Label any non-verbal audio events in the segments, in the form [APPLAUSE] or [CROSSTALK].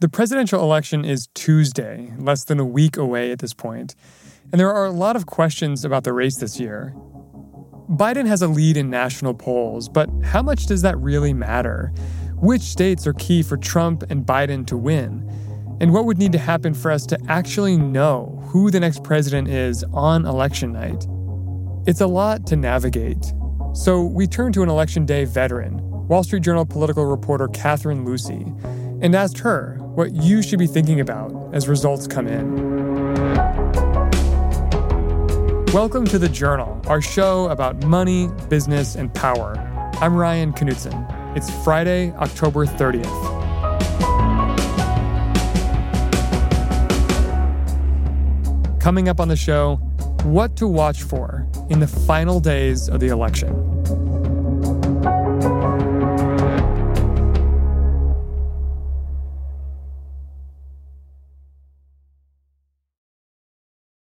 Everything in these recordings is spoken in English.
The presidential election is Tuesday, less than a week away at this point, and there are a lot of questions about the race this year. Biden has a lead in national polls, but how much does that really matter? Which states are key for Trump and Biden to win? And what would need to happen for us to actually know who the next president is on election night? It's a lot to navigate. So we turn to an election day veteran, Wall Street Journal political reporter Catherine Lucey, and asked her what you should be thinking about as results come in. Welcome to The Journal, our show about money, business, and power. I'm Ryan Knutson. It's Friday, October 30th. Coming up on the show, what to watch for in the final days of the election.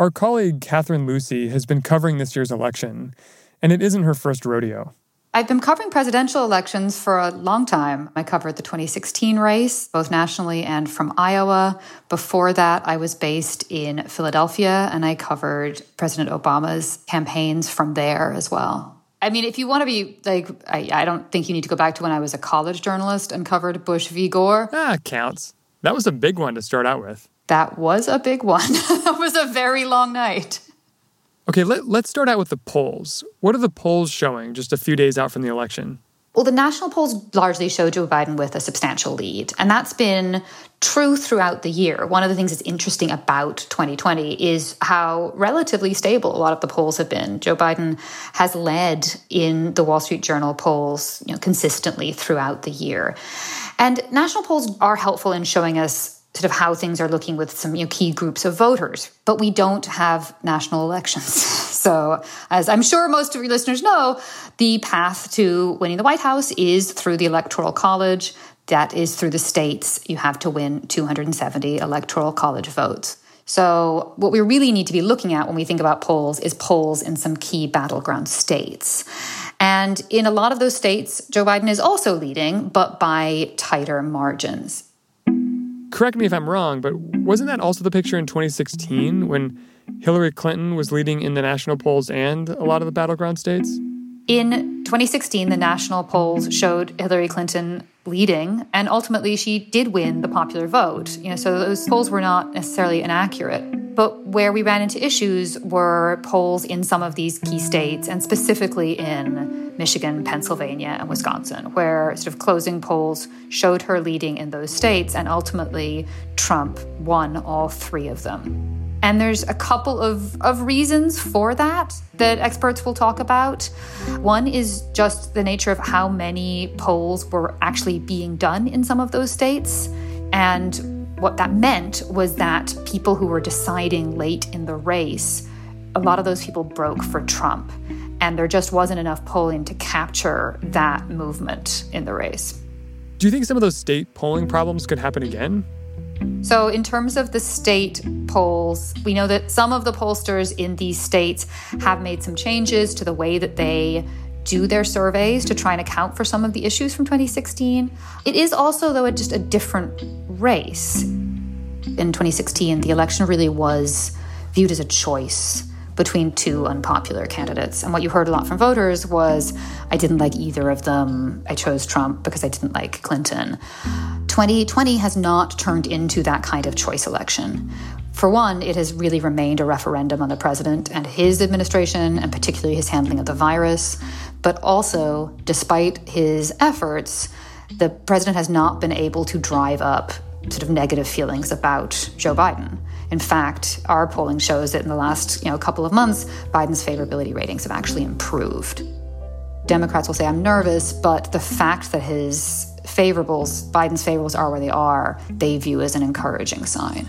Our colleague Catherine Lucey has been covering this year's election, and it isn't her first rodeo. I've been covering presidential elections for a long time. I covered the 2016 race, both nationally and from Iowa. Before that, I was based in Philadelphia and I covered President Obama's campaigns from there as well. I mean, if you want to be like, I, I don't think you need to go back to when I was a college journalist and covered Bush v. Gore. Ah, counts. That was a big one to start out with. That was a big one. [LAUGHS] that was a very long night. Okay, let, let's start out with the polls. What are the polls showing just a few days out from the election? Well, the national polls largely show Joe Biden with a substantial lead, and that's been true throughout the year. One of the things that's interesting about 2020 is how relatively stable a lot of the polls have been. Joe Biden has led in the Wall Street Journal polls you know, consistently throughout the year. And national polls are helpful in showing us sort of how things are looking with some you know, key groups of voters. But we don't have national elections. [LAUGHS] so, as I'm sure most of your listeners know, the path to winning the White House is through the Electoral College. That is through the states. You have to win 270 Electoral College votes. So, what we really need to be looking at when we think about polls is polls in some key battleground states. And in a lot of those states, Joe Biden is also leading, but by tighter margins correct me if I'm wrong, but wasn't that also the picture in 2016 when Hillary Clinton was leading in the national polls and a lot of the battleground states? In 2016, the national polls showed Hillary Clinton leading, and ultimately she did win the popular vote. You know, so those polls were not necessarily inaccurate. But where we ran into issues were polls in some of these key states, and specifically in Michigan, Pennsylvania, and Wisconsin, where sort of closing polls showed her leading in those states, and ultimately Trump won all three of them. And there's a couple of, of reasons for that that experts will talk about. One is just the nature of how many polls were actually being done in some of those states. And what that meant was that people who were deciding late in the race, a lot of those people broke for Trump. And there just wasn't enough polling to capture that movement in the race. Do you think some of those state polling problems could happen again? So, in terms of the state polls, we know that some of the pollsters in these states have made some changes to the way that they do their surveys to try and account for some of the issues from 2016. It is also, though, just a different race. In 2016, the election really was viewed as a choice between two unpopular candidates. And what you heard a lot from voters was I didn't like either of them. I chose Trump because I didn't like Clinton. 2020 has not turned into that kind of choice election. For one, it has really remained a referendum on the president and his administration, and particularly his handling of the virus. But also, despite his efforts, the president has not been able to drive up sort of negative feelings about Joe Biden. In fact, our polling shows that in the last you know, couple of months, Biden's favorability ratings have actually improved. Democrats will say, I'm nervous, but the fact that his favorables, Biden's favorables, are where they are, they view as an encouraging sign.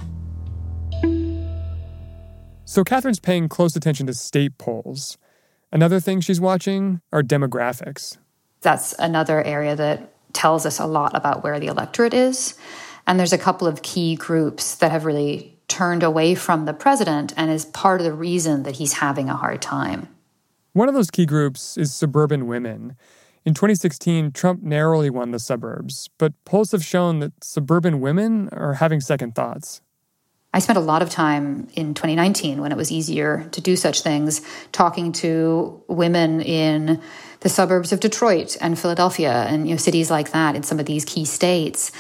So Catherine's paying close attention to state polls. Another thing she's watching are demographics. That's another area that tells us a lot about where the electorate is. And there's a couple of key groups that have really turned away from the president and is part of the reason that he's having a hard time. One of those key groups is suburban women. In 2016, Trump narrowly won the suburbs, but polls have shown that suburban women are having second thoughts. I spent a lot of time in 2019 when it was easier to do such things talking to women in the suburbs of Detroit and Philadelphia and you know cities like that in some of these key states.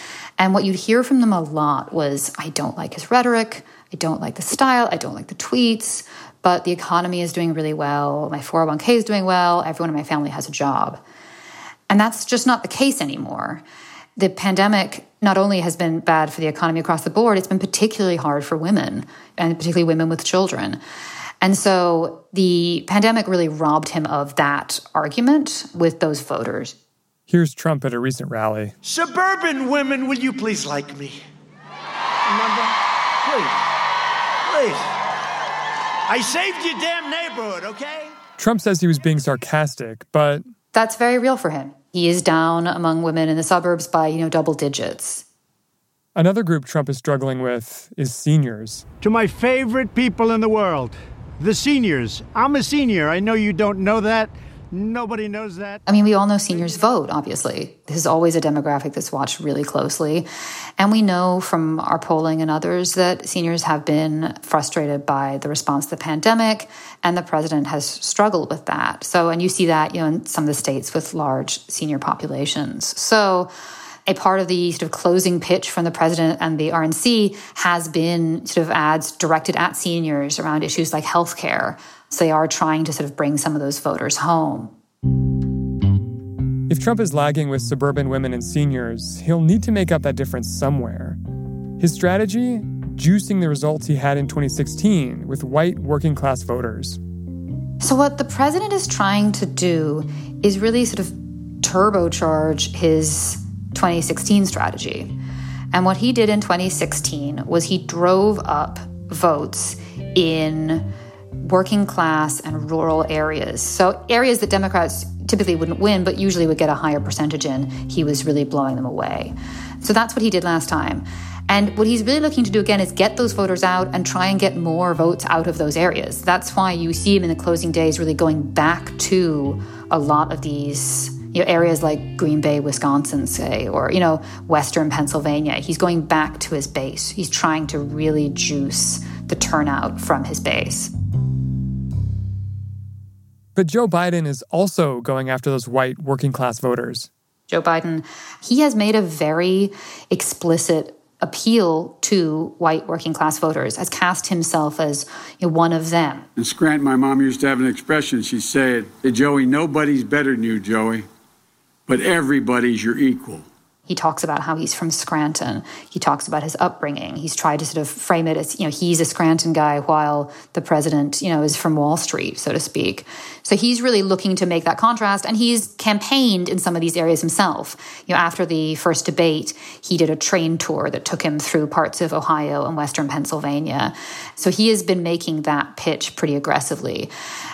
And what you'd hear from them a lot was I don't like his rhetoric, I don't like the style, I don't like the tweets, but the economy is doing really well, my 401k is doing well, everyone in my family has a job. And that's just not the case anymore the pandemic not only has been bad for the economy across the board, it's been particularly hard for women, and particularly women with children. And so the pandemic really robbed him of that argument with those voters. Here's Trump at a recent rally. Suburban women, will you please like me? Remember? Please. Please. I saved your damn neighborhood, okay? Trump says he was being sarcastic, but. That's very real for him. He is down among women in the suburbs by, you know, double digits. Another group Trump is struggling with is seniors. To my favorite people in the world, the seniors. I'm a senior. I know you don't know that. Nobody knows that. I mean, we all know seniors vote, obviously. This is always a demographic that's watched really closely. And we know from our polling and others that seniors have been frustrated by the response to the pandemic, and the president has struggled with that. So, and you see that, you know, in some of the states with large senior populations. So, a part of the sort of closing pitch from the president and the RNC has been sort of ads directed at seniors around issues like healthcare, so they are trying to sort of bring some of those voters home. If Trump is lagging with suburban women and seniors, he'll need to make up that difference somewhere. His strategy? Juicing the results he had in 2016 with white working class voters. So, what the president is trying to do is really sort of turbocharge his 2016 strategy. And what he did in 2016 was he drove up votes in working class and rural areas. So, areas that Democrats typically wouldn't win, but usually would get a higher percentage in, he was really blowing them away. So, that's what he did last time. And what he's really looking to do again is get those voters out and try and get more votes out of those areas. That's why you see him in the closing days really going back to a lot of these you know, areas like Green Bay, Wisconsin, say, or you know, Western Pennsylvania. He's going back to his base. He's trying to really juice the turnout from his base. But Joe Biden is also going after those white working class voters. Joe Biden, he has made a very explicit appeal to white working class voters, has cast himself as you know, one of them. In Scranton, my mom used to have an expression. She said, hey, Joey, nobody's better than you, Joey, but everybody's your equal. He talks about how he's from Scranton. He talks about his upbringing. He's tried to sort of frame it as, you know, he's a Scranton guy while the president, you know, is from Wall Street, so to speak. So he's really looking to make that contrast. And he's campaigned in some of these areas himself. You know, after the first debate, he did a train tour that took him through parts of Ohio and Western Pennsylvania. So he has been making that pitch pretty aggressively.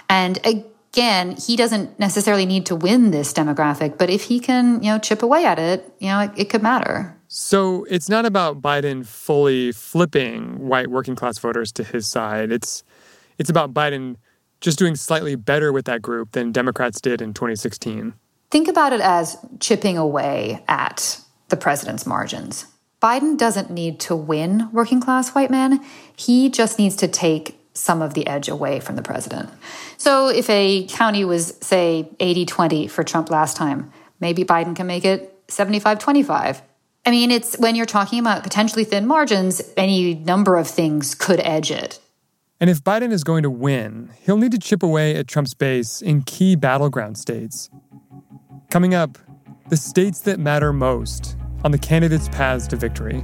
And again, he doesn't necessarily need to win this demographic, but if he can, you know, chip away at it, you know, it, it could matter. So it's not about Biden fully flipping white working class voters to his side. It's it's about Biden just doing slightly better with that group than Democrats did in 2016. Think about it as chipping away at the president's margins. Biden doesn't need to win working class white men. He just needs to take some of the edge away from the president. So if a county was, say, 80 20 for Trump last time, maybe Biden can make it 75 25. I mean, it's when you're talking about potentially thin margins, any number of things could edge it. And if Biden is going to win, he'll need to chip away at Trump's base in key battleground states. Coming up, the states that matter most on the candidates' paths to victory.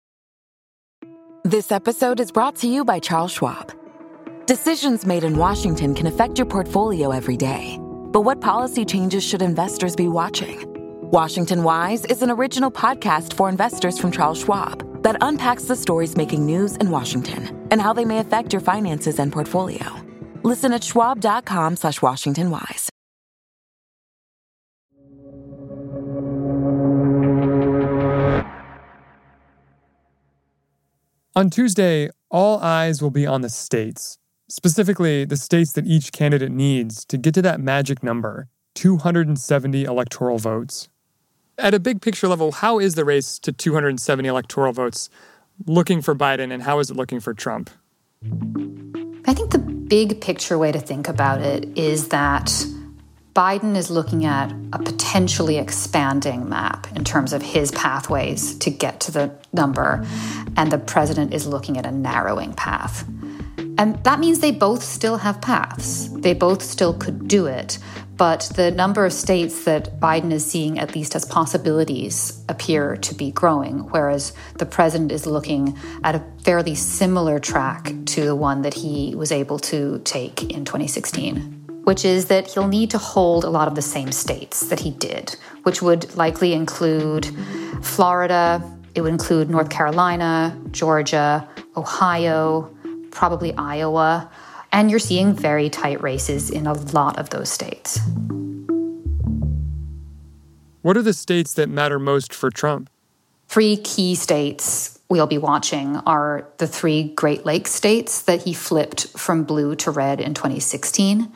This episode is brought to you by Charles Schwab. Decisions made in Washington can affect your portfolio every day. But what policy changes should investors be watching? Washington Wise is an original podcast for investors from Charles Schwab that unpacks the stories making news in Washington and how they may affect your finances and portfolio. Listen at schwab.com On Tuesday, all eyes will be on the states, specifically the states that each candidate needs to get to that magic number 270 electoral votes. At a big picture level, how is the race to 270 electoral votes looking for Biden and how is it looking for Trump? I think the big picture way to think about it is that Biden is looking at a potentially expanding map in terms of his pathways to get to the number, and the president is looking at a narrowing path. And that means they both still have paths. They both still could do it, but the number of states that Biden is seeing, at least as possibilities, appear to be growing, whereas the president is looking at a fairly similar track to the one that he was able to take in 2016 which is that he'll need to hold a lot of the same states that he did, which would likely include Florida, it would include North Carolina, Georgia, Ohio, probably Iowa. And you're seeing very tight races in a lot of those states. What are the states that matter most for Trump? Three key states we'll be watching are the three Great Lakes states that he flipped from blue to red in 2016.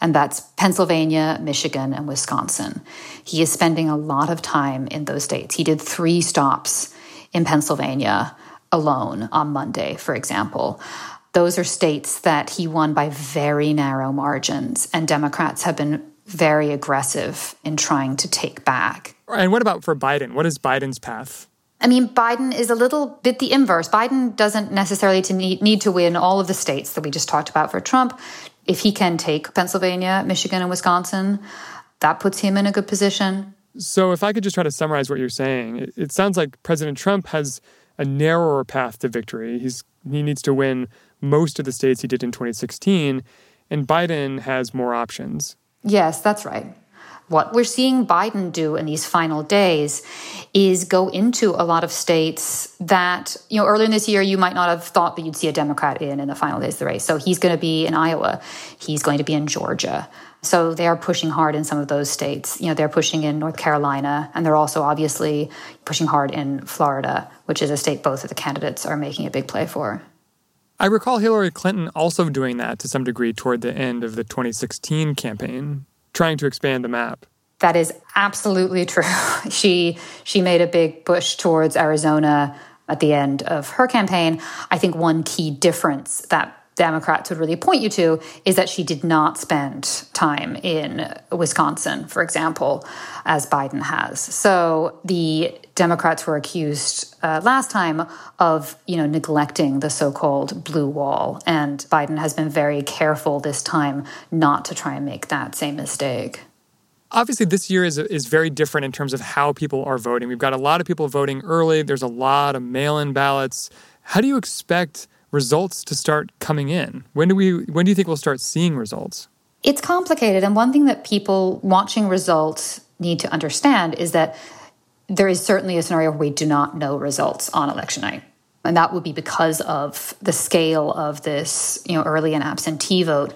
And that's Pennsylvania, Michigan, and Wisconsin. He is spending a lot of time in those states. He did three stops in Pennsylvania alone on Monday, for example. Those are states that he won by very narrow margins, and Democrats have been very aggressive in trying to take back. And what about for Biden? What is Biden's path? I mean, Biden is a little bit the inverse. Biden doesn't necessarily to need, need to win all of the states that we just talked about for Trump. If he can take Pennsylvania, Michigan, and Wisconsin, that puts him in a good position. So, if I could just try to summarize what you're saying, it, it sounds like President Trump has a narrower path to victory. He's he needs to win most of the states he did in 2016, and Biden has more options. Yes, that's right. What we're seeing Biden do in these final days is go into a lot of states that, you know, earlier in this year, you might not have thought that you'd see a Democrat in in the final days of the race. So he's going to be in Iowa, he's going to be in Georgia. So they are pushing hard in some of those states. You know, they're pushing in North Carolina, and they're also obviously pushing hard in Florida, which is a state both of the candidates are making a big play for. I recall Hillary Clinton also doing that to some degree toward the end of the 2016 campaign, trying to expand the map. That is absolutely true. [LAUGHS] she she made a big push towards Arizona at the end of her campaign. I think one key difference that Democrats would really point you to is that she did not spend time in Wisconsin, for example, as Biden has. So the Democrats were accused uh, last time of, you know, neglecting the so-called blue wall, and Biden has been very careful this time not to try and make that same mistake. Obviously, this year is is very different in terms of how people are voting. We've got a lot of people voting early. There's a lot of mail-in ballots. How do you expect? Results to start coming in? When do we when do you think we'll start seeing results? It's complicated and one thing that people watching results need to understand is that there is certainly a scenario where we do not know results on election night. And that would be because of the scale of this, you know, early and absentee vote,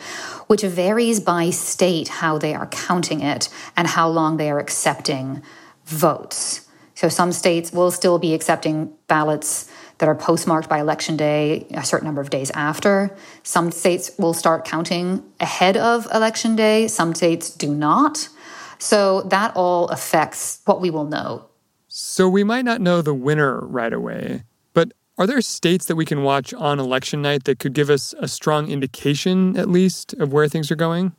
which varies by state how they are counting it and how long they are accepting votes. So some states will still be accepting ballots that are postmarked by election day a certain number of days after. Some states will start counting ahead of election day, some states do not. So that all affects what we will know. So we might not know the winner right away, but Are there states that we can watch on election night that could give us a strong indication, at least, of where things are going?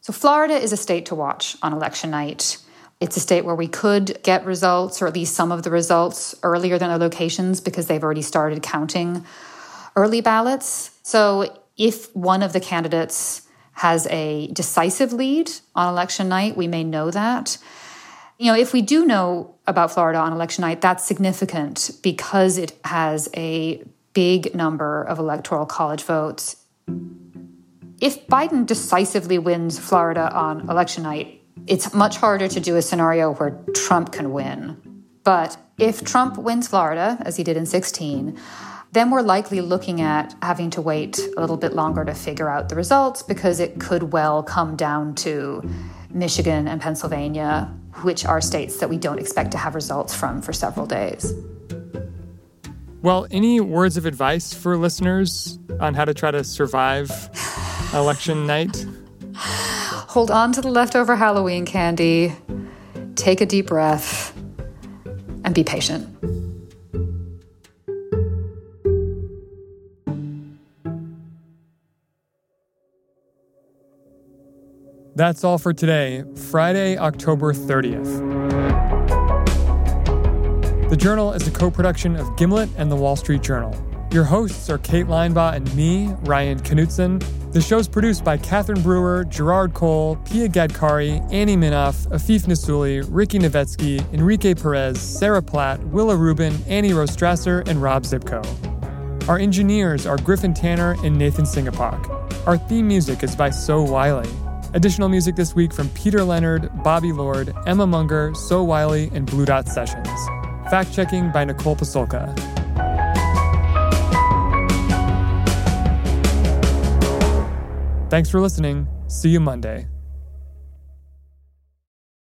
So, Florida is a state to watch on election night. It's a state where we could get results, or at least some of the results, earlier than other locations because they've already started counting early ballots. So, if one of the candidates has a decisive lead on election night, we may know that. You know, if we do know about Florida on election night, that's significant because it has a big number of electoral college votes. If Biden decisively wins Florida on election night, it's much harder to do a scenario where Trump can win. But if Trump wins Florida, as he did in 16, then we're likely looking at having to wait a little bit longer to figure out the results because it could well come down to Michigan and Pennsylvania, which are states that we don't expect to have results from for several days. Well, any words of advice for listeners on how to try to survive election night? [LAUGHS] Hold on to the leftover Halloween candy, take a deep breath, and be patient. That's all for today, Friday, October 30th. The Journal is a co production of Gimlet and The Wall Street Journal. Your hosts are Kate Linebaugh and me, Ryan Knutson. The show's produced by Catherine Brewer, Gerard Cole, Pia Gadkari, Annie Minoff, Afeef Nessouli, Rikki Novetsky, Enrique Perez, Sarah Platt, Willa Rubin, Annie Rostrasser, and Rob Szypko. Our engineers are Griffin Tanner and Nathan Singapok. Our theme music is by So Wylie. Additional music this week from Peter Leonard, Bobby Lord, Emma Munger, So Wylie, and Blue Dot Sessions. Fact checking by Nicole Pasulka. Thanks for listening. See you Monday.